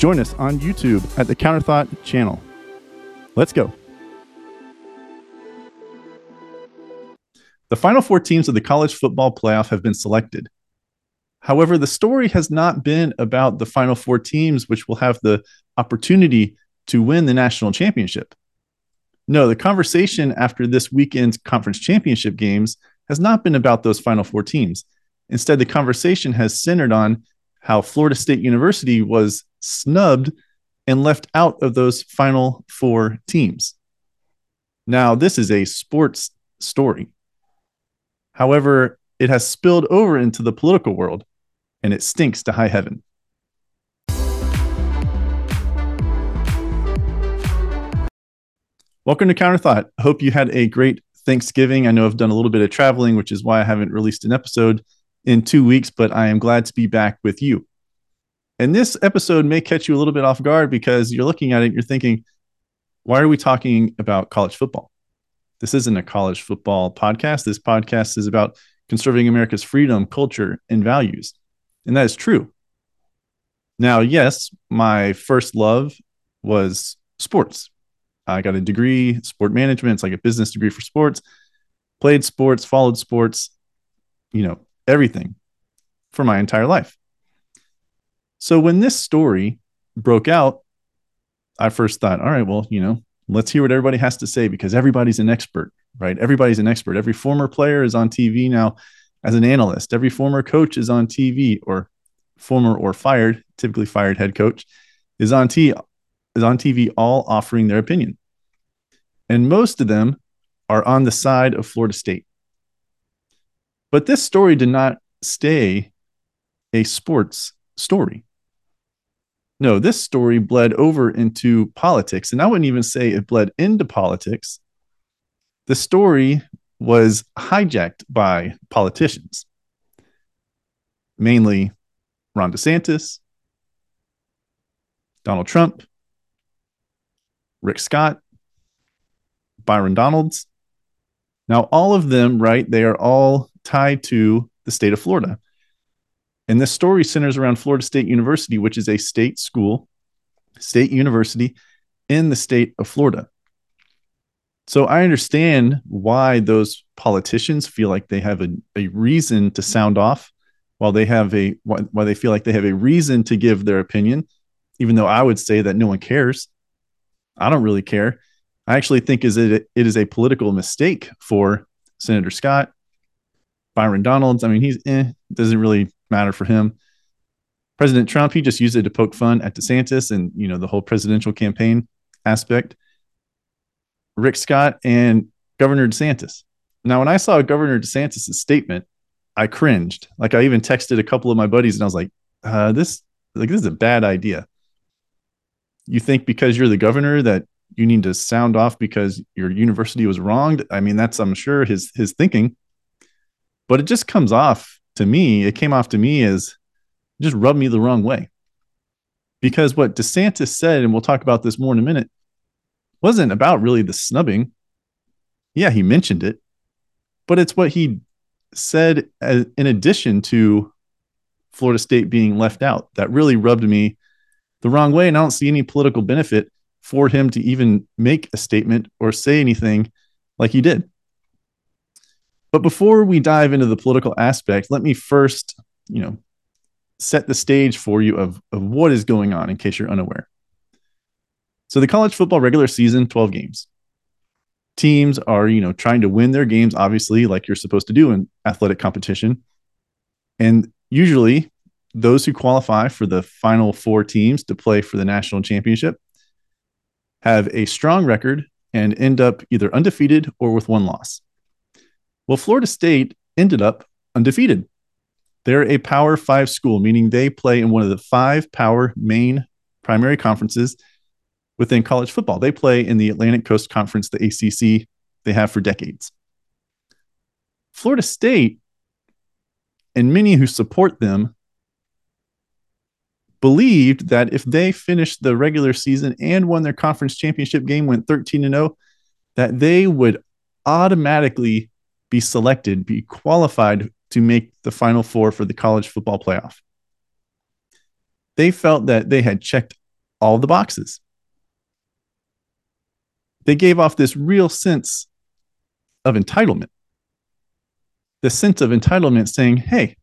join us on YouTube at the Counterthought channel. Let's go. The final four teams of the college football playoff have been selected. However, the story has not been about the final four teams, which will have the opportunity to win the national championship. No, the conversation after this weekend's conference championship games has not been about those final four teams. Instead, the conversation has centered on how Florida State University was snubbed and left out of those final four teams. Now, this is a sports story. However, it has spilled over into the political world and it stinks to high heaven. Welcome to Counterthought. I hope you had a great Thanksgiving. I know I've done a little bit of traveling, which is why I haven't released an episode in two weeks, but I am glad to be back with you. And this episode may catch you a little bit off guard because you're looking at it, you're thinking, why are we talking about college football? This isn't a college football podcast. This podcast is about conserving America's freedom, culture, and values. And that is true. Now, yes, my first love was sports. I got a degree, sport management. It's like a business degree for sports. Played sports, followed sports, you know, everything for my entire life. So when this story broke out, I first thought, all right, well, you know, let's hear what everybody has to say because everybody's an expert, right? Everybody's an expert. Every former player is on TV now as an analyst. Every former coach is on TV or former or fired, typically fired head coach is on T is on TV all offering their opinion. And most of them are on the side of Florida State. But this story did not stay a sports story. No, this story bled over into politics. And I wouldn't even say it bled into politics. The story was hijacked by politicians, mainly Ron DeSantis, Donald Trump, Rick Scott, Byron Donalds. Now, all of them, right, they are all tied to the state of Florida. And this story centers around Florida State University, which is a state school, state university in the state of Florida. So I understand why those politicians feel like they have a, a reason to sound off while they have a why they feel like they have a reason to give their opinion, even though I would say that no one cares. I don't really care. I actually think is it it is a political mistake for Senator Scott, Byron Donalds. I mean, he's eh, doesn't really matter for him. President Trump, he just used it to poke fun at DeSantis and you know the whole presidential campaign aspect. Rick Scott and Governor DeSantis. Now, when I saw Governor DeSantis' statement, I cringed. Like I even texted a couple of my buddies and I was like, uh, this like this is a bad idea. You think because you're the governor that you need to sound off because your university was wronged. I mean, that's I'm sure his his thinking, but it just comes off to me. It came off to me as just rubbed me the wrong way. Because what DeSantis said, and we'll talk about this more in a minute, wasn't about really the snubbing. Yeah, he mentioned it, but it's what he said as, in addition to Florida State being left out that really rubbed me the wrong way. And I don't see any political benefit for him to even make a statement or say anything like he did. But before we dive into the political aspect, let me first, you know, set the stage for you of, of what is going on in case you're unaware. So the college football regular season, 12 games. Teams are, you know, trying to win their games, obviously, like you're supposed to do in athletic competition. And usually those who qualify for the final four teams to play for the national championship have a strong record and end up either undefeated or with one loss. Well, Florida State ended up undefeated. They're a Power Five school, meaning they play in one of the five Power main primary conferences within college football. They play in the Atlantic Coast Conference, the ACC, they have for decades. Florida State and many who support them believed that if they finished the regular season and won their conference championship game, went 13 and 0, that they would automatically be selected, be qualified to make the final four for the college football playoff. They felt that they had checked all the boxes. They gave off this real sense of entitlement. The sense of entitlement saying, hey,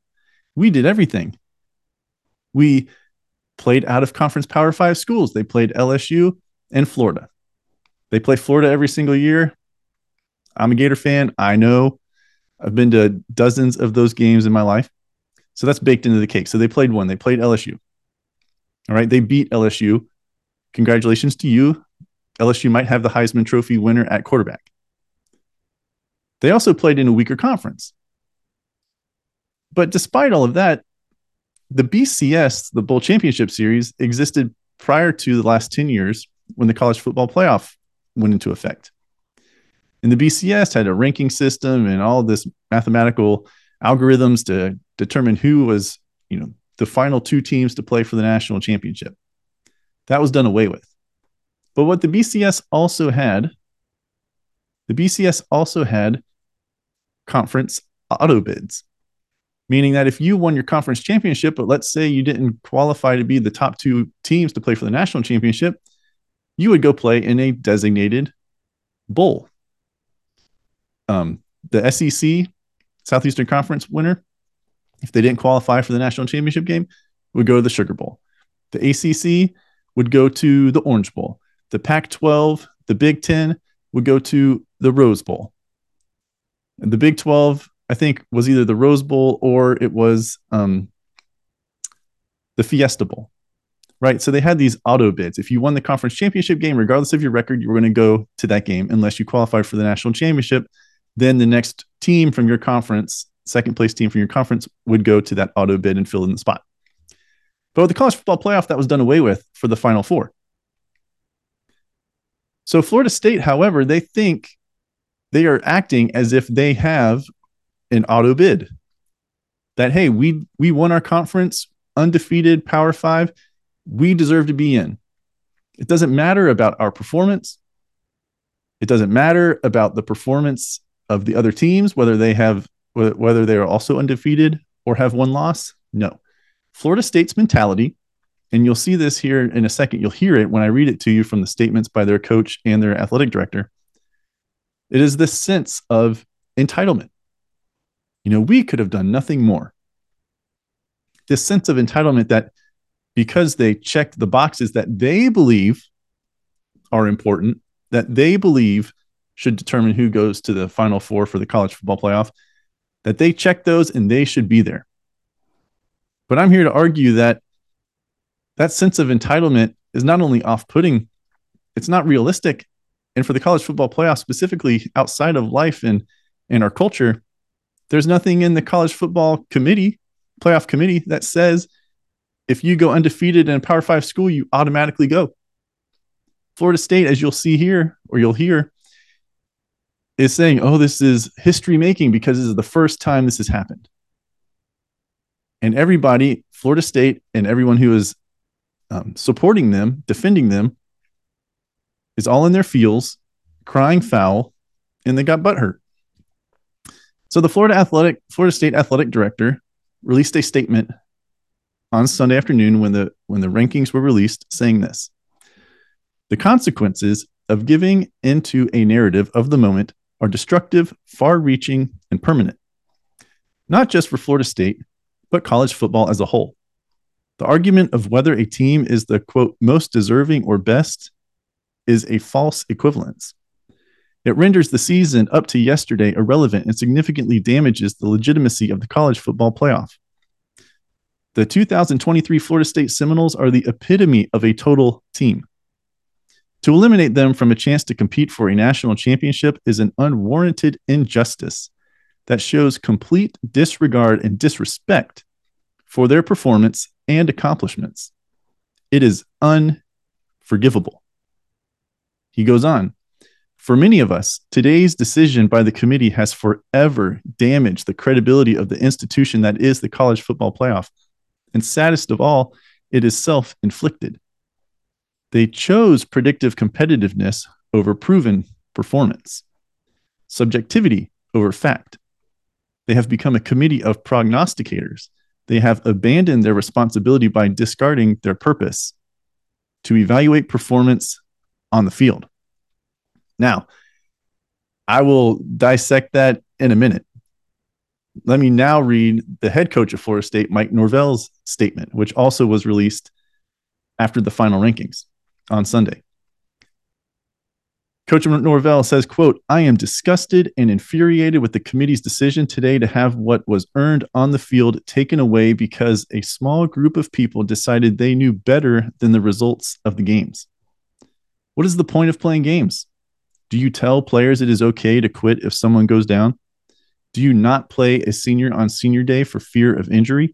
we did everything. We played out of conference Power Five schools. They played LSU and Florida. They play Florida every single year. I'm a Gator fan. I know I've been to dozens of those games in my life. So that's baked into the cake. So they played one. They played LSU. All right. They beat LSU. Congratulations to you. LSU might have the Heisman Trophy winner at quarterback. They also played in a weaker conference. But despite all of that, the BCS, the Bowl Championship Series, existed prior to the last 10 years when the college football playoff went into effect. And the BCS had a ranking system and all this mathematical algorithms to determine who was, you know, the final two teams to play for the national championship. That was done away with. But what the BCS also had, the BCS also had conference auto bids meaning that if you won your conference championship, but let's say you didn't qualify to be the top two teams to play for the national championship, you would go play in a designated bowl. Um, the SEC, Southeastern Conference winner, if they didn't qualify for the national championship game, would go to the Sugar Bowl. The ACC would go to the Orange Bowl. The Pac 12, the Big 10 would go to the Rose Bowl. And the Big 12 I think was either the Rose Bowl or it was um, the Fiesta Bowl, right? So they had these auto bids. If you won the conference championship game, regardless of your record, you were going to go to that game unless you qualified for the national championship. Then the next team from your conference, second place team from your conference, would go to that auto bid and fill in the spot. But with the college football playoff, that was done away with for the final four. So Florida State, however, they think they are acting as if they have an auto bid that hey we we won our conference undefeated power 5 we deserve to be in it doesn't matter about our performance it doesn't matter about the performance of the other teams whether they have whether they are also undefeated or have one loss? No. Florida state's mentality and you'll see this here in a second you'll hear it when i read it to you from the statements by their coach and their athletic director. It is this sense of entitlement. You know, we could have done nothing more. This sense of entitlement that because they checked the boxes that they believe are important, that they believe should determine who goes to the final four for the college football playoff, that they check those and they should be there. But I'm here to argue that that sense of entitlement is not only off putting, it's not realistic. And for the college football playoff, specifically outside of life and, and our culture, there's nothing in the college football committee, playoff committee, that says if you go undefeated in a Power Five school, you automatically go. Florida State, as you'll see here, or you'll hear, is saying, oh, this is history making because this is the first time this has happened. And everybody, Florida State, and everyone who is um, supporting them, defending them, is all in their feels, crying foul, and they got butt hurt. So the Florida Athletic, Florida State Athletic Director released a statement on Sunday afternoon when the when the rankings were released, saying this: the consequences of giving into a narrative of the moment are destructive, far-reaching, and permanent. Not just for Florida State, but college football as a whole. The argument of whether a team is the quote most deserving or best is a false equivalence. It renders the season up to yesterday irrelevant and significantly damages the legitimacy of the college football playoff. The 2023 Florida State Seminoles are the epitome of a total team. To eliminate them from a chance to compete for a national championship is an unwarranted injustice that shows complete disregard and disrespect for their performance and accomplishments. It is unforgivable. He goes on For many of us, today's decision by the committee has forever damaged the credibility of the institution that is the college football playoff. And saddest of all, it is self inflicted. They chose predictive competitiveness over proven performance, subjectivity over fact. They have become a committee of prognosticators. They have abandoned their responsibility by discarding their purpose to evaluate performance on the field. Now, I will dissect that in a minute. Let me now read the head coach of Florida State, Mike Norvell's statement, which also was released after the final rankings on Sunday. Coach Norvell says, quote, I am disgusted and infuriated with the committee's decision today to have what was earned on the field taken away because a small group of people decided they knew better than the results of the games. What is the point of playing games? Do you tell players it is okay to quit if someone goes down? Do you not play a senior on senior day for fear of injury?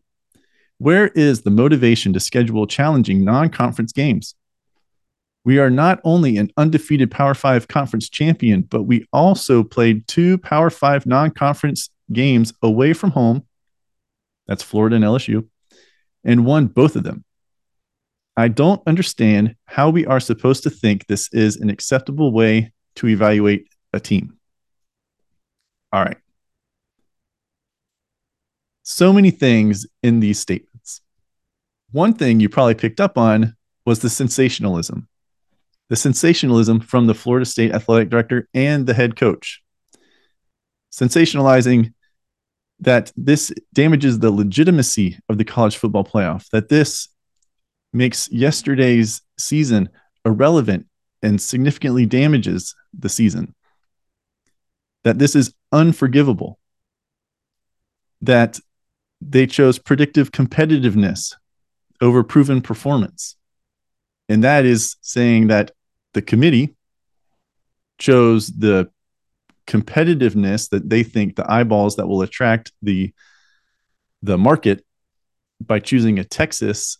Where is the motivation to schedule challenging non conference games? We are not only an undefeated Power Five conference champion, but we also played two Power Five non conference games away from home. That's Florida and LSU, and won both of them. I don't understand how we are supposed to think this is an acceptable way to evaluate a team. All right. So many things in these statements. One thing you probably picked up on was the sensationalism the sensationalism from the Florida State athletic director and the head coach. Sensationalizing that this damages the legitimacy of the college football playoff, that this makes yesterday's season irrelevant and significantly damages the season, that this is unforgivable, that they chose predictive competitiveness over proven performance. And that is saying that the committee chose the competitiveness that they think the eyeballs that will attract the the market by choosing a Texas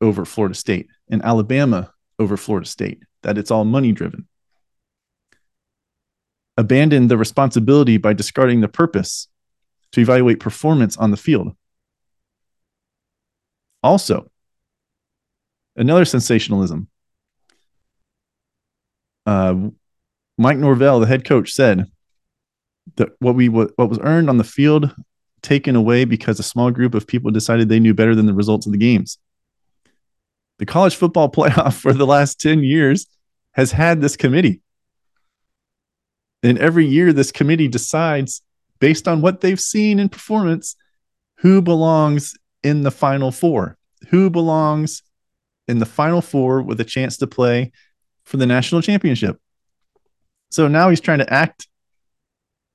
over Florida State and Alabama over Florida State that it's all money driven abandon the responsibility by discarding the purpose to evaluate performance on the field. Also another sensationalism uh, Mike Norvell, the head coach, said that what we what was earned on the field taken away because a small group of people decided they knew better than the results of the games. The college football playoff for the last 10 years has had this committee. And every year, this committee decides, based on what they've seen in performance, who belongs in the final four, who belongs in the final four with a chance to play for the national championship. So now he's trying to act.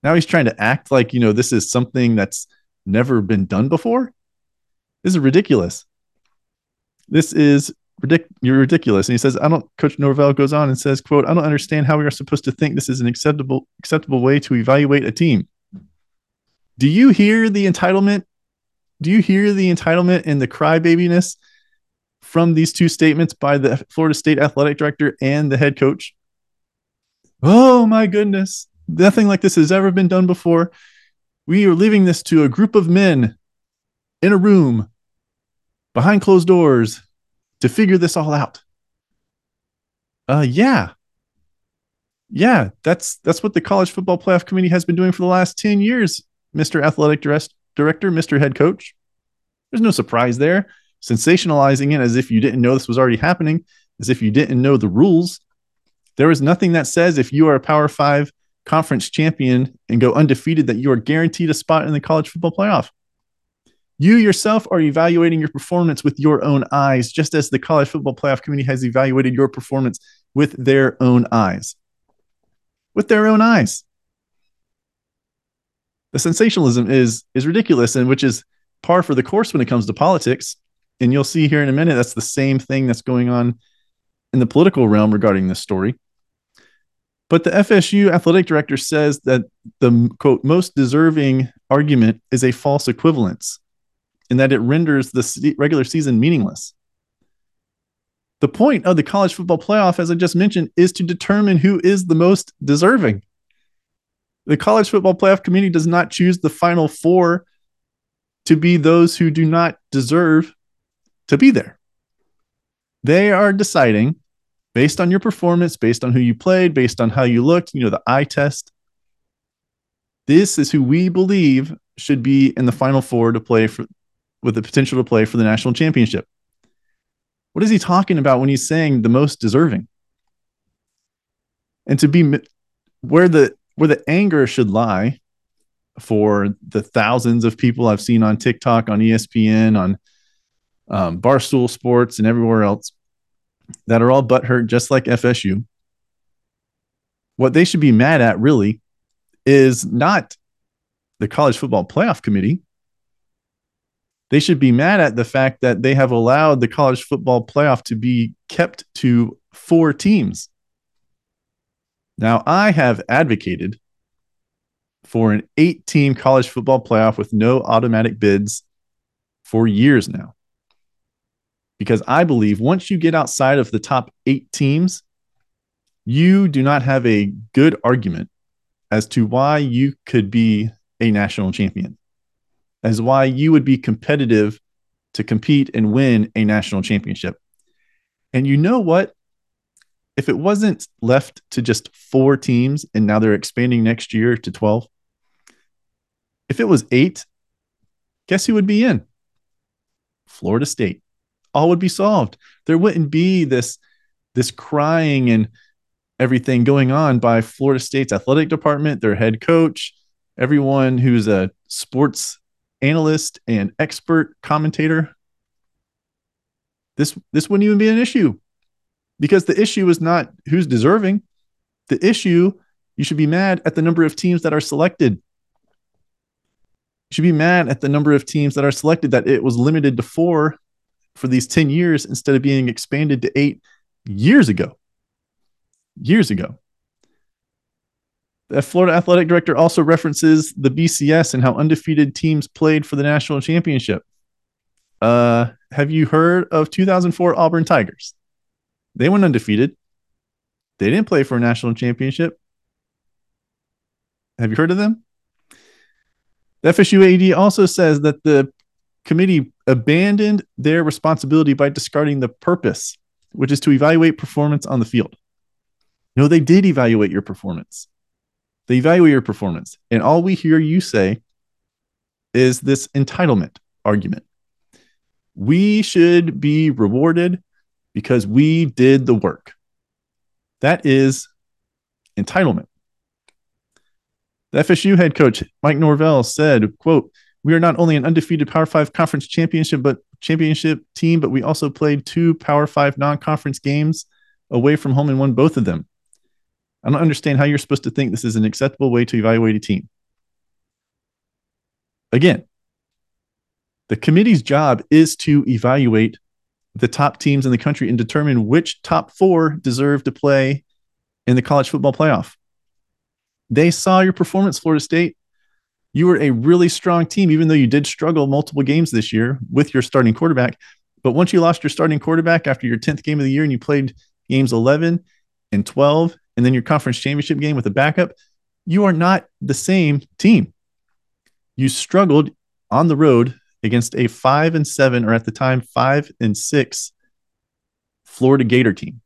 Now he's trying to act like, you know, this is something that's never been done before. This is ridiculous. This is ridic- you're ridiculous. And he says, I don't, Coach Norvell goes on and says, quote, I don't understand how we are supposed to think this is an acceptable, acceptable way to evaluate a team. Do you hear the entitlement? Do you hear the entitlement and the crybabiness from these two statements by the Florida State athletic director and the head coach. Oh my goodness. Nothing like this has ever been done before. We are leaving this to a group of men in a room behind closed doors to figure this all out. Uh yeah. Yeah, that's that's what the college football playoff committee has been doing for the last 10 years, Mr. Athletic Director, Mr. Head Coach. There's no surprise there sensationalizing it as if you didn't know this was already happening, as if you didn't know the rules. There is nothing that says if you are a Power Five conference champion and go undefeated that you are guaranteed a spot in the college football playoff. You yourself are evaluating your performance with your own eyes, just as the college football playoff committee has evaluated your performance with their own eyes. With their own eyes. The sensationalism is is ridiculous and which is par for the course when it comes to politics and you'll see here in a minute that's the same thing that's going on in the political realm regarding this story. But the FSU athletic director says that the quote most deserving argument is a false equivalence in that it renders the regular season meaningless. The point of the college football playoff, as I just mentioned, is to determine who is the most deserving. The college football playoff committee does not choose the final four to be those who do not deserve to be there. They are deciding based on your performance, based on who you played, based on how you looked, you know, the eye test. This is who we believe should be in the final four to play for with the potential to play for the national championship. What is he talking about when he's saying the most deserving? And to be where the where the anger should lie for the thousands of people I've seen on TikTok, on ESPN, on um, Barstool Sports, and everywhere else that are all butthurt, just like FSU. What they should be mad at really is not the college football playoff committee. They should be mad at the fact that they have allowed the college football playoff to be kept to four teams. Now, I have advocated for an eight team college football playoff with no automatic bids for years now. Because I believe once you get outside of the top eight teams, you do not have a good argument as to why you could be a national champion, as why you would be competitive to compete and win a national championship. And you know what? If it wasn't left to just four teams and now they're expanding next year to 12, if it was eight, guess who would be in? Florida State. All would be solved. There wouldn't be this this crying and everything going on by Florida State's athletic department, their head coach, everyone who's a sports analyst and expert commentator. This this wouldn't even be an issue because the issue is not who's deserving. The issue you should be mad at the number of teams that are selected You should be mad at the number of teams that are selected that it was limited to four for these 10 years instead of being expanded to eight years ago. Years ago. The Florida athletic director also references the BCS and how undefeated teams played for the national championship. Uh, have you heard of 2004 Auburn Tigers? They went undefeated. They didn't play for a national championship. Have you heard of them? The FSU AD also says that the committee abandoned their responsibility by discarding the purpose, which is to evaluate performance on the field. No, they did evaluate your performance. They evaluate your performance. And all we hear you say is this entitlement argument. We should be rewarded because we did the work. That is entitlement. The FSU head coach, Mike Norvell, said, quote, we are not only an undefeated Power Five conference championship, but championship team, but we also played two Power Five non-conference games away from home and won both of them. I don't understand how you're supposed to think this is an acceptable way to evaluate a team. Again, the committee's job is to evaluate the top teams in the country and determine which top four deserve to play in the college football playoff. They saw your performance, Florida State. You were a really strong team, even though you did struggle multiple games this year with your starting quarterback. But once you lost your starting quarterback after your 10th game of the year and you played games 11 and 12, and then your conference championship game with a backup, you are not the same team. You struggled on the road against a five and seven, or at the time, five and six Florida Gator team.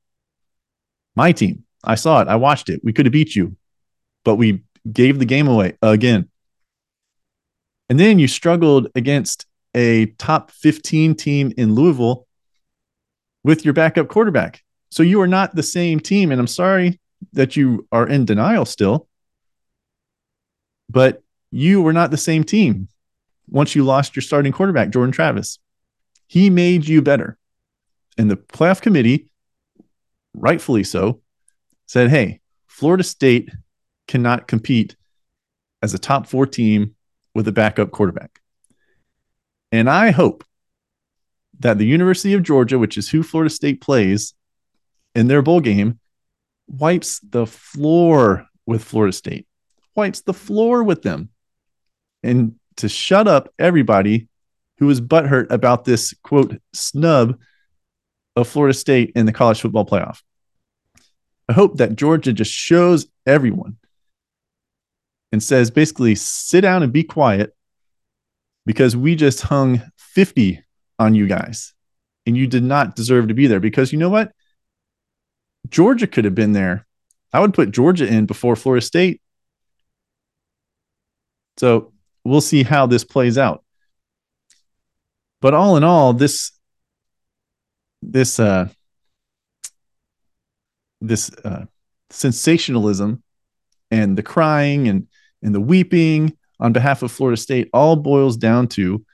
My team. I saw it. I watched it. We could have beat you but we gave the game away again. And then you struggled against a top 15 team in Louisville with your backup quarterback. So you are not the same team. And I'm sorry that you are in denial still, but you were not the same team once you lost your starting quarterback, Jordan Travis. He made you better. And the playoff committee, rightfully so, said, hey, Florida State cannot compete as a top four team with a backup quarterback. And I hope that the University of Georgia, which is who Florida State plays in their bowl game, wipes the floor with Florida State, wipes the floor with them. And to shut up everybody who was butthurt about this quote snub of Florida State in the college football playoff. I hope that Georgia just shows everyone and says basically sit down and be quiet because we just hung 50 on you guys and you did not deserve to be there because you know what? Georgia could have been there. I would put Georgia in before Florida State. So we'll see how this plays out. But all in all, this this uh this uh sensationalism and the crying and and the weeping on behalf of Florida State all boils down to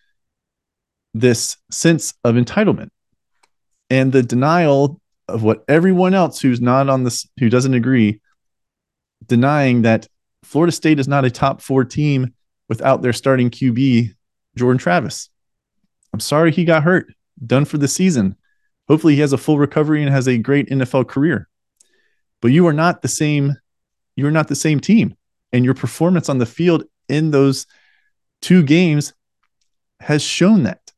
this sense of entitlement and the denial of what everyone else who's not on this who doesn't agree denying that Florida State is not a top 4 team without their starting QB Jordan Travis. I'm sorry he got hurt. Done for the season. Hopefully he has a full recovery and has a great NFL career. But you are not the same you are not the same team and your performance on the field in those two games has shown that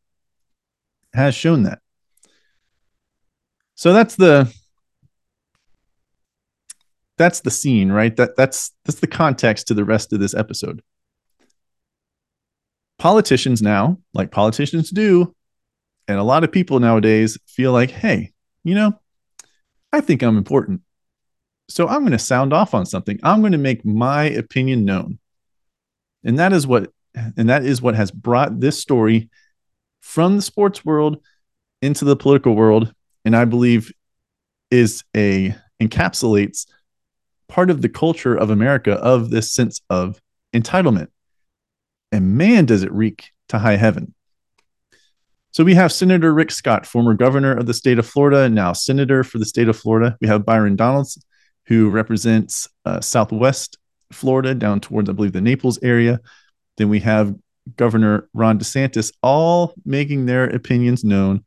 has shown that. So that's the that's the scene right? That that's that's the context to the rest of this episode. Politicians now like politicians do and a lot of people nowadays feel like hey you know i think i'm important so i'm going to sound off on something. I'm going to make my opinion known. And that is what and that is what has brought this story from the sports world into the political world and i believe is a encapsulates part of the culture of america of this sense of entitlement. And man does it reek to high heaven. So we have senator rick scott former governor of the state of florida now senator for the state of florida. We have byron donalds who represents uh, southwest Florida down towards, I believe, the Naples area. Then we have Governor Ron DeSantis all making their opinions known,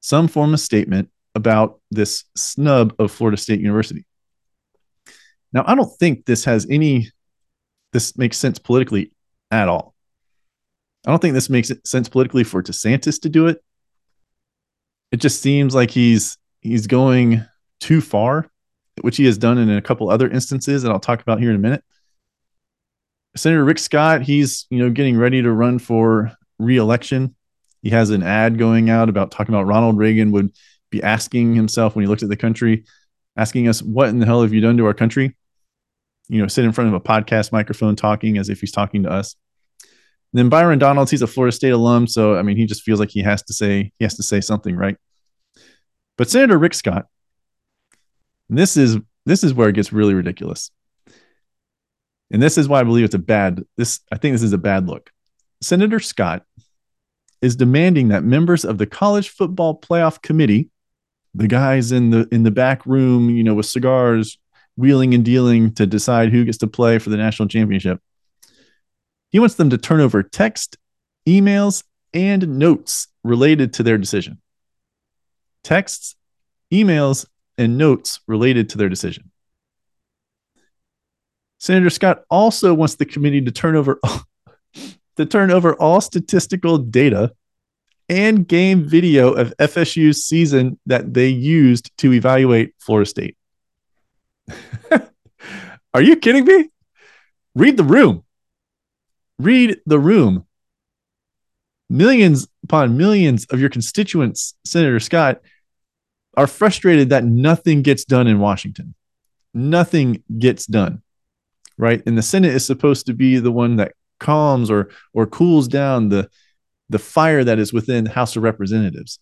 some form of statement about this snub of Florida State University. Now, I don't think this has any, this makes sense politically at all. I don't think this makes sense politically for DeSantis to do it. It just seems like he's he's going too far which he has done in a couple other instances that I'll talk about here in a minute. Senator Rick Scott, he's you know getting ready to run for re-election. He has an ad going out about talking about Ronald Reagan would be asking himself when he looked at the country, asking us, "What in the hell have you done to our country?" You know, sit in front of a podcast microphone talking as if he's talking to us. And then Byron Donalds, he's a Florida State alum, so I mean, he just feels like he has to say he has to say something, right? But Senator Rick Scott, and this is this is where it gets really ridiculous. And this is why I believe it's a bad this I think this is a bad look. Senator Scott is demanding that members of the college football playoff committee, the guys in the in the back room, you know, with cigars, wheeling and dealing to decide who gets to play for the national championship. He wants them to turn over text, emails, and notes related to their decision. Texts, emails, and notes related to their decision. Senator Scott also wants the committee to turn over to turn over all statistical data and game video of FSU's season that they used to evaluate Florida State. Are you kidding me? Read the room. Read the room. Millions upon millions of your constituents, Senator Scott, are frustrated that nothing gets done in Washington. Nothing gets done, right? And the Senate is supposed to be the one that calms or or cools down the the fire that is within the House of Representatives.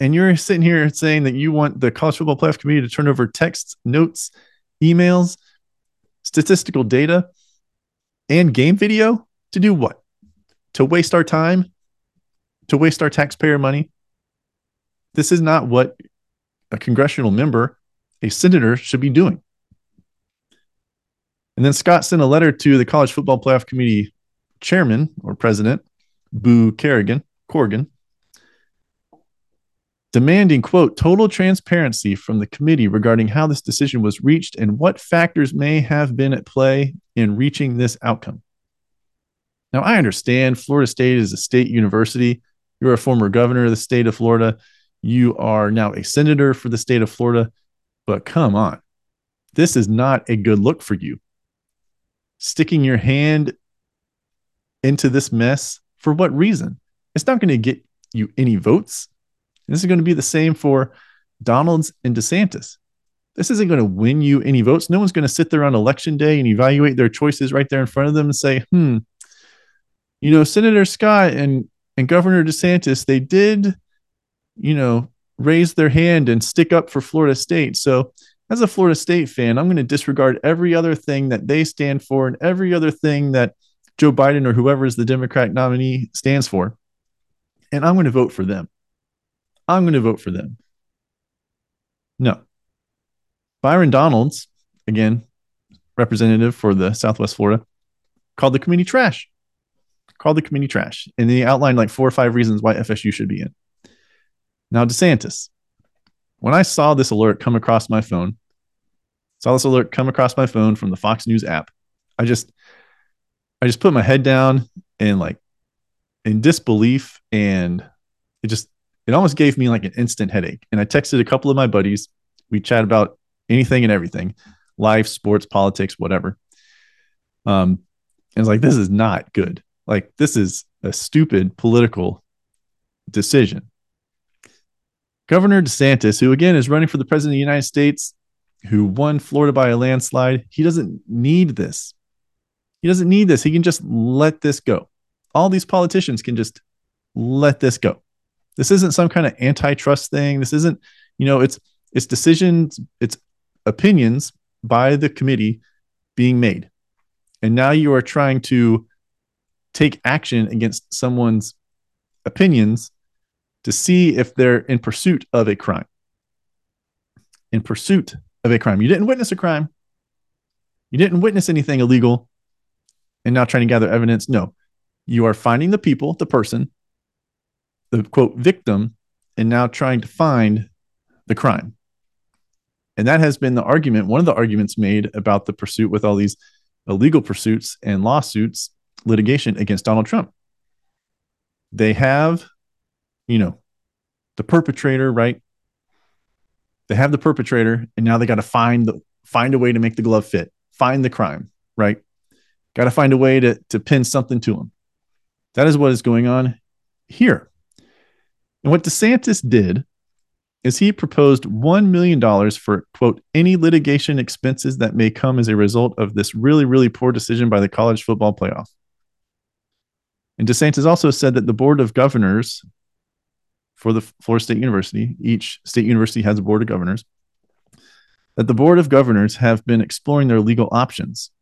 And you're sitting here saying that you want the College Football Playoff Committee to turn over texts, notes, emails, statistical data, and game video to do what? To waste our time? To waste our taxpayer money? This is not what a congressional member, a senator, should be doing. And then Scott sent a letter to the College Football Playoff Committee chairman or president, Boo Kerrigan, Corrigan, demanding, quote, total transparency from the committee regarding how this decision was reached and what factors may have been at play in reaching this outcome. Now, I understand Florida State is a state university. You're a former governor of the state of Florida You are now a senator for the state of Florida, but come on. This is not a good look for you. Sticking your hand into this mess for what reason? It's not going to get you any votes. This is going to be the same for Donalds and DeSantis. This isn't going to win you any votes. No one's going to sit there on election day and evaluate their choices right there in front of them and say, hmm, you know, Senator Scott and, and Governor DeSantis, they did, you know, raise their hand and stick up for Florida State. So, as a Florida State fan, I'm going to disregard every other thing that they stand for and every other thing that Joe Biden or whoever is the Democrat nominee stands for. And I'm going to vote for them. I'm going to vote for them. No. Byron Donalds, again, representative for the Southwest Florida, called the committee trash. Called the committee trash. And he outlined like four or five reasons why FSU should be in. Now, DeSantis, when I saw this alert come across my phone, saw this alert come across my phone from the Fox News app, I just, I just put my head down and like in disbelief and it just, it almost gave me like an instant headache. And I texted a couple of my buddies. We chat about anything and everything, life, sports, politics, whatever. Um, and it's like, this is not good. Like, this is a stupid political decision. Governor DeSantis, who again is running for the president of the United States, who won Florida by a landslide, he doesn't need this. He doesn't need this. He can just let this go. All these politicians can just let this go. This isn't some kind of antitrust thing. This isn't, you know, it's it's decisions, it's opinions by the committee being made. And now you are trying to take action against someone's opinions to see if they're in pursuit of a crime. In pursuit of a crime. You didn't witness a crime. You didn't witness anything illegal and now trying to gather evidence. No, you are finding the people, the person, the quote victim, and now trying to find the crime. And that has been the argument, one of the arguments made about the pursuit with all these illegal pursuits and lawsuits, litigation against Donald Trump. They have you know, the perpetrator, right? They have the perpetrator, and now they got to find the find a way to make the glove fit, find the crime, right? Got to find a way to to pin something to him. That is what is going on here. And what DeSantis did is he proposed $1 million for, quote, any litigation expenses that may come as a result of this really, really poor decision by the college football playoff. And DeSantis also said that the board of governors for the Florida State University. Each state university has a board of governors. That the board of governors have been exploring their legal options,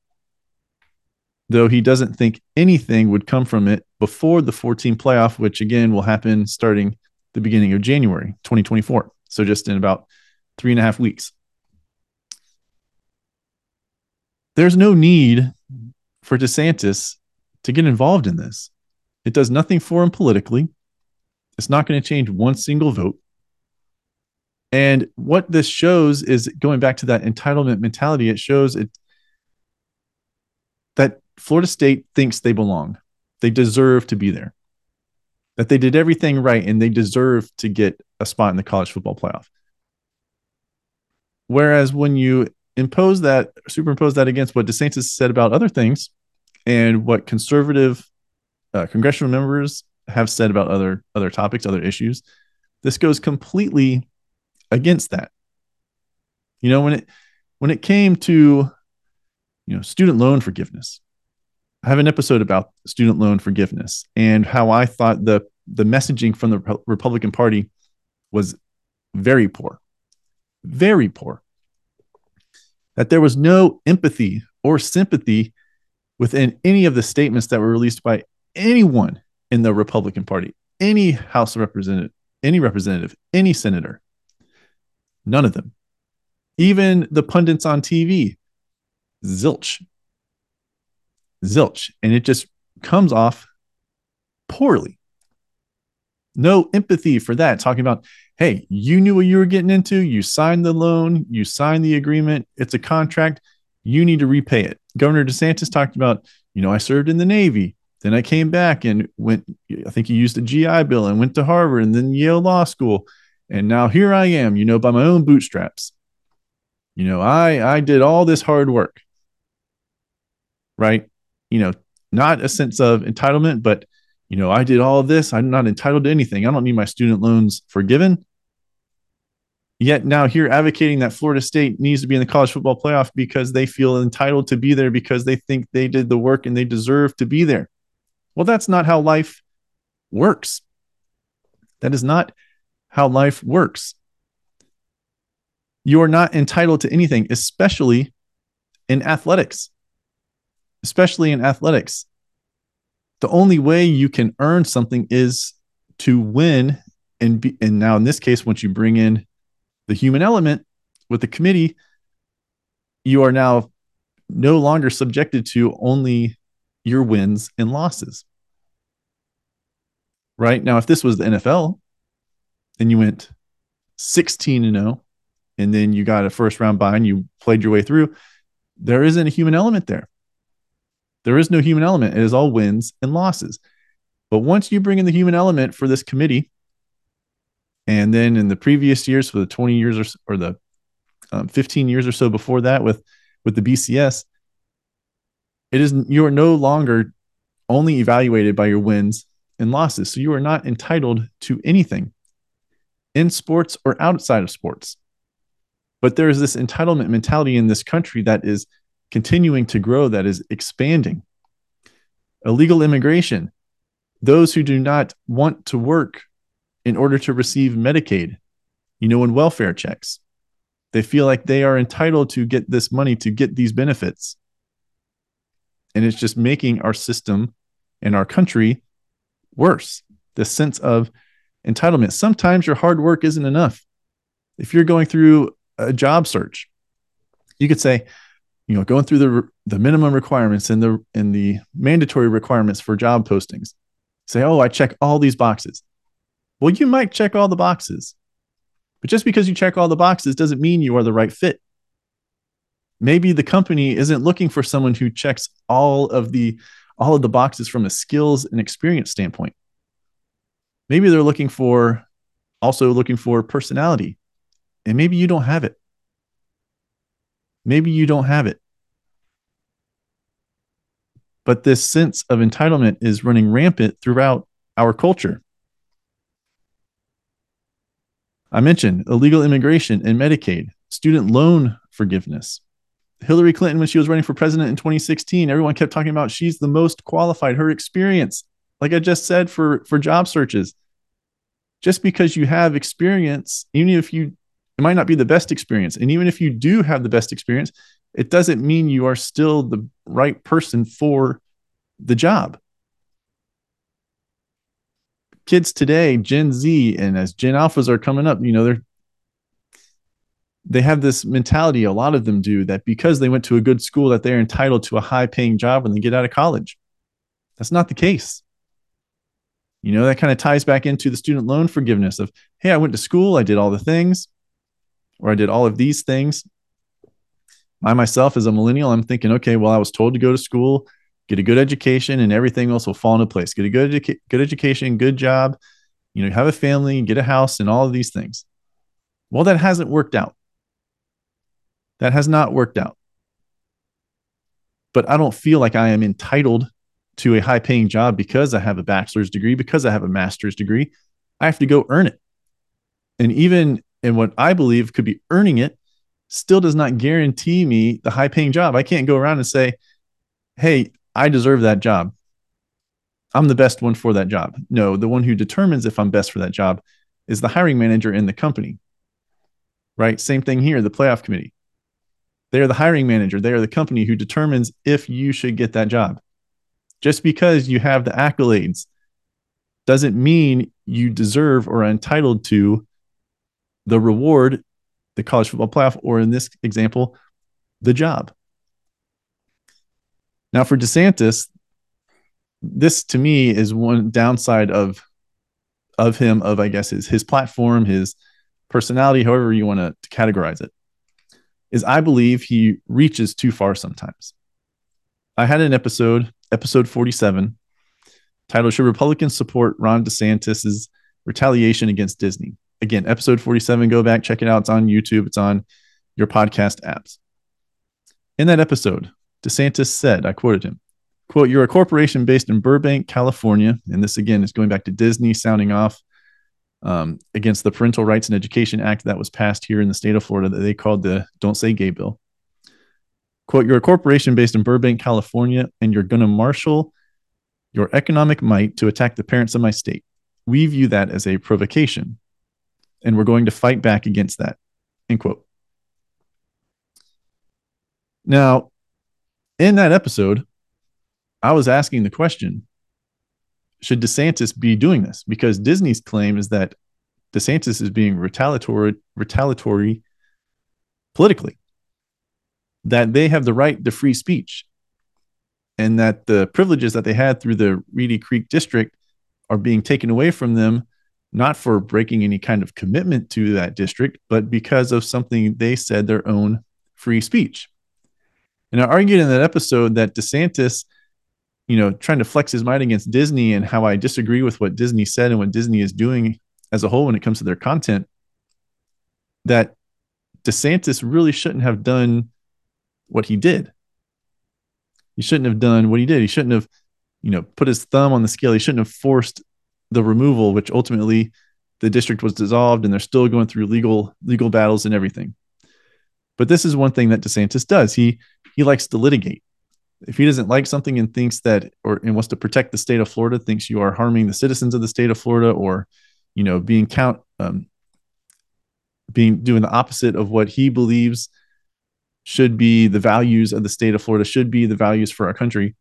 though he doesn't think anything would come from it before the 14 playoff, which again will happen starting the beginning of January 2024. So just in about three and a half weeks. There's no need for DeSantis to get involved in this. It does nothing for him politically. It's not going to change one single vote. And what this shows is going back to that entitlement mentality, it shows it that Florida State thinks they belong. They deserve to be there. That they did everything right and they deserve to get a spot in the college football playoff. Whereas when you impose that, superimpose that against what DeSantis said about other things and what conservative uh, congressional members have said about other other topics, other issues. This goes completely against that. You know, when it when it came to you know student loan forgiveness, I have an episode about student loan forgiveness and how I thought the the messaging from the Republican Party was very poor, very poor. That there was no empathy or sympathy within any of the statements that were released by anyone in the Republican Party, any House representative, any representative, any senator, none of them. Even the pundits on TV, zilch. Zilch. And it just comes off poorly. No empathy for that. Talking about, hey, you knew what you were getting into. You signed the loan, you signed the agreement. It's a contract. You need to repay it. Governor DeSantis talked about, you know, I served in the Navy. Then I came back and went, I think he used a GI Bill and went to Harvard and then Yale Law School. And now here I am, you know, by my own bootstraps. You know, I I did all this hard work. Right? You know, not a sense of entitlement, but you know, I did all of this. I'm not entitled to anything. I don't need my student loans forgiven. Yet now here advocating that Florida State needs to be in the college football playoff because they feel entitled to be there because they think they did the work and they deserve to be there. Well, that's not how life works. That is not how life works. You are not entitled to anything, especially in athletics. Especially in athletics. The only way you can earn something is to win and be, and now in this case once you bring in the human element with the committee, you are now no longer subjected to only your wins and losses. Right now, if this was the NFL, and you went 16 and 0, and then you got a first round bye and you played your way through, there isn't a human element there. There is no human element. It is all wins and losses. But once you bring in the human element for this committee, and then in the previous years, for the 20 years or, or the um, 15 years or so before that with, with the BCS, it is you are no longer only evaluated by your wins and losses. So you are not entitled to anything in sports or outside of sports. But there is this entitlement mentality in this country that is continuing to grow, that is expanding. Illegal immigration, those who do not want to work in order to receive Medicaid, you know, and welfare checks. They feel like they are entitled to get this money to get these benefits. And it's just making our system and our country worse. The sense of entitlement. Sometimes your hard work isn't enough. If you're going through a job search, you could say, you know, going through the the minimum requirements and the and the mandatory requirements for job postings. Say, oh, I check all these boxes. Well, you might check all the boxes, but just because you check all the boxes doesn't mean you are the right fit. Maybe the company isn't looking for someone who checks all of the all of the boxes from a skills and experience standpoint. Maybe they're looking for also looking for personality. And maybe you don't have it. Maybe you don't have it. But this sense of entitlement is running rampant throughout our culture. I mentioned illegal immigration and Medicaid, student loan forgiveness. Hillary Clinton, when she was running for president in 2016, everyone kept talking about she's the most qualified, her experience, like I just said, for, for job searches. Just because you have experience, even if you, it might not be the best experience. And even if you do have the best experience, it doesn't mean you are still the right person for the job kids today, Gen Z, and as Gen Alphas are coming up, you know, they're they have this mentality, a lot of them do, that because they went to a good school, that they're entitled to a high paying job when they get out of college. That's not the case. You know, that kind of ties back into the student loan forgiveness of, hey, I went to school, I did all the things, or I did all of these things. I myself, as a millennial, I'm thinking, okay, well, I was told to go to school, get a good education and everything else will fall into place get a good educa- good education good job you know have a family get a house and all of these things well that hasn't worked out that has not worked out but i don't feel like i am entitled to a high paying job because i have a bachelor's degree because i have a master's degree i have to go earn it and even in what i believe could be earning it still does not guarantee me the high paying job i can't go around and say hey I deserve that job. I'm the best one for that job. No, the one who determines if I'm best for that job is the hiring manager in the company. Right? Same thing here, the playoff committee. They are the hiring manager. They are the company who determines if you should get that job. Just because you have the accolades doesn't mean you deserve or are entitled to the reward, the college football playoff, or in this example, the job. Now, for DeSantis, this to me is one downside of of him, of I guess his his platform, his personality, however you want to, to categorize it, is I believe he reaches too far sometimes. I had an episode, episode 47, titled Should Republicans Support Ron DeSantis's Retaliation Against Disney? Again, episode 47, go back, check it out. It's on YouTube, it's on your podcast apps. In that episode, DeSantis said, I quoted him, quote, You're a corporation based in Burbank, California. And this again is going back to Disney sounding off um, against the Parental Rights and Education Act that was passed here in the state of Florida that they called the Don't Say Gay Bill. Quote, You're a corporation based in Burbank, California, and you're going to marshal your economic might to attack the parents of my state. We view that as a provocation, and we're going to fight back against that. End quote. Now, in that episode, I was asking the question should DeSantis be doing this? Because Disney's claim is that DeSantis is being retaliatory, retaliatory politically, that they have the right to free speech, and that the privileges that they had through the Reedy Creek district are being taken away from them, not for breaking any kind of commitment to that district, but because of something they said their own free speech. And I argued in that episode that DeSantis, you know, trying to flex his might against Disney and how I disagree with what Disney said and what Disney is doing as a whole when it comes to their content, that DeSantis really shouldn't have done what he did. He shouldn't have done what he did. He shouldn't have, you know, put his thumb on the scale. He shouldn't have forced the removal, which ultimately the district was dissolved and they're still going through legal legal battles and everything. But this is one thing that DeSantis does. He he likes to litigate. If he doesn't like something and thinks that, or and wants to protect the state of Florida, thinks you are harming the citizens of the state of Florida, or you know, being count, um, being doing the opposite of what he believes should be the values of the state of Florida, should be the values for our country.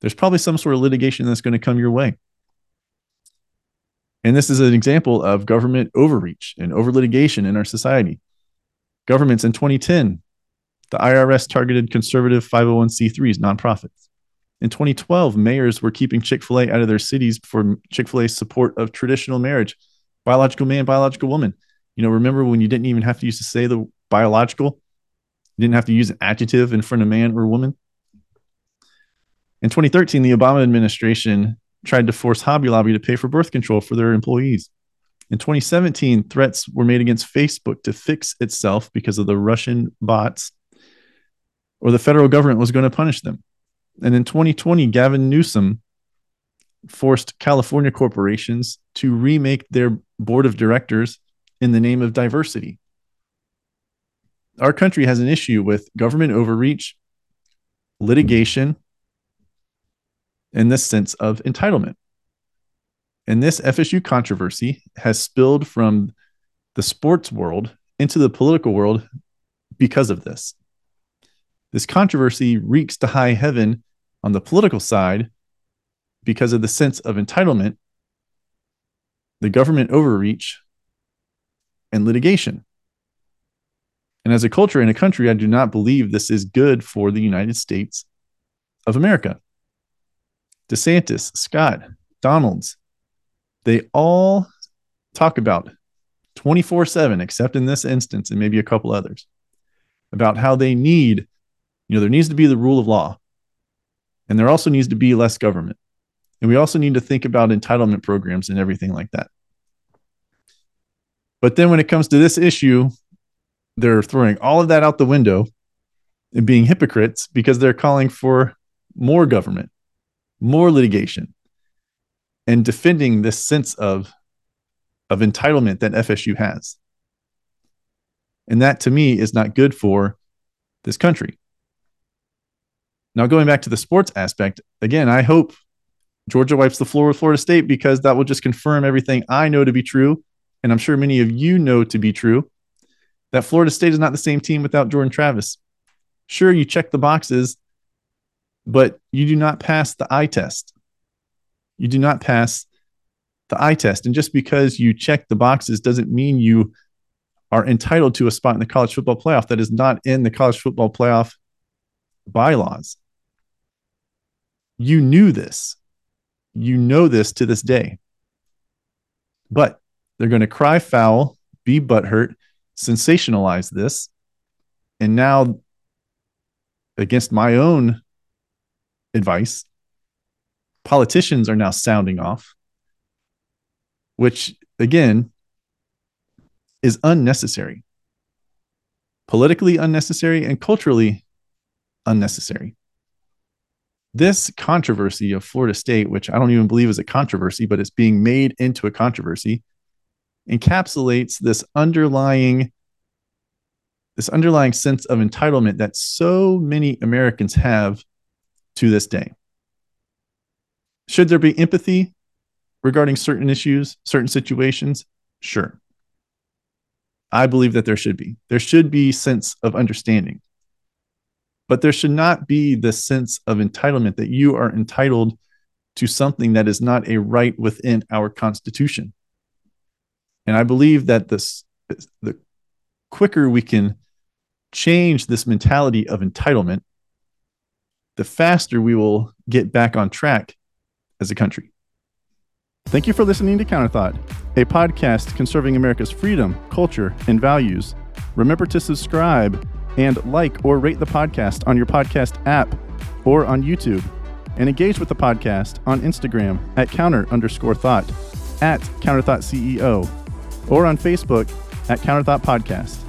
There's probably some sort of litigation that's going to come your way. And this is an example of government overreach and over litigation in our society. Governments in 2010 the IRS targeted conservative 501c3s, nonprofits. In 2012, mayors were keeping Chick fil A out of their cities for Chick fil A's support of traditional marriage, biological man, biological woman. You know, remember when you didn't even have to use to say the biological? You didn't have to use an adjective in front of man or woman. In 2013, the Obama administration tried to force Hobby Lobby to pay for birth control for their employees. In 2017, threats were made against Facebook to fix itself because of the Russian bots or the federal government was going to punish them. And in 2020, Gavin Newsom forced California corporations to remake their board of directors in the name of diversity. Our country has an issue with government overreach, litigation, and this sense of entitlement. And this FSU controversy has spilled from the sports world into the political world because of this. This controversy reeks to high heaven on the political side because of the sense of entitlement, the government overreach, and litigation. And as a culture and a country, I do not believe this is good for the United States of America. DeSantis, Scott, Donalds, they all talk about 24 7, except in this instance and maybe a couple others, about how they need you know, there needs to be the rule of law, and there also needs to be less government. And we also need to think about entitlement programs and everything like that. But then when it comes to this issue, they're throwing all of that out the window and being hypocrites because they're calling for more government, more litigation, and defending this sense of, of entitlement that FSU has. And that to me is not good for this country. Now, going back to the sports aspect, again, I hope Georgia wipes the floor with Florida State because that will just confirm everything I know to be true. And I'm sure many of you know to be true that Florida State is not the same team without Jordan Travis. Sure, you check the boxes, but you do not pass the eye test. You do not pass the eye test. And just because you check the boxes doesn't mean you are entitled to a spot in the college football playoff that is not in the college football playoff bylaws. You knew this. You know this to this day. But they're going to cry foul, be butthurt, sensationalize this. And now, against my own advice, politicians are now sounding off, which again, is unnecessary, politically unnecessary, and culturally unnecessary. This controversy of Florida State, which I don't even believe is a controversy, but it's being made into a controversy, encapsulates this underlying this underlying sense of entitlement that so many Americans have to this day. Should there be empathy regarding certain issues, certain situations? Sure. I believe that there should be. There should be sense of understanding. But there should not be the sense of entitlement that you are entitled to something that is not a right within our constitution. And I believe that this the quicker we can change this mentality of entitlement, the faster we will get back on track as a country. Thank you for listening to Counterthought, a podcast conserving America's freedom, culture, and values. Remember to subscribe and like or rate the podcast on your podcast app or on YouTube. And engage with the podcast on Instagram at counter underscore thought, at counterthought CEO, or on Facebook at Counterthought Podcast.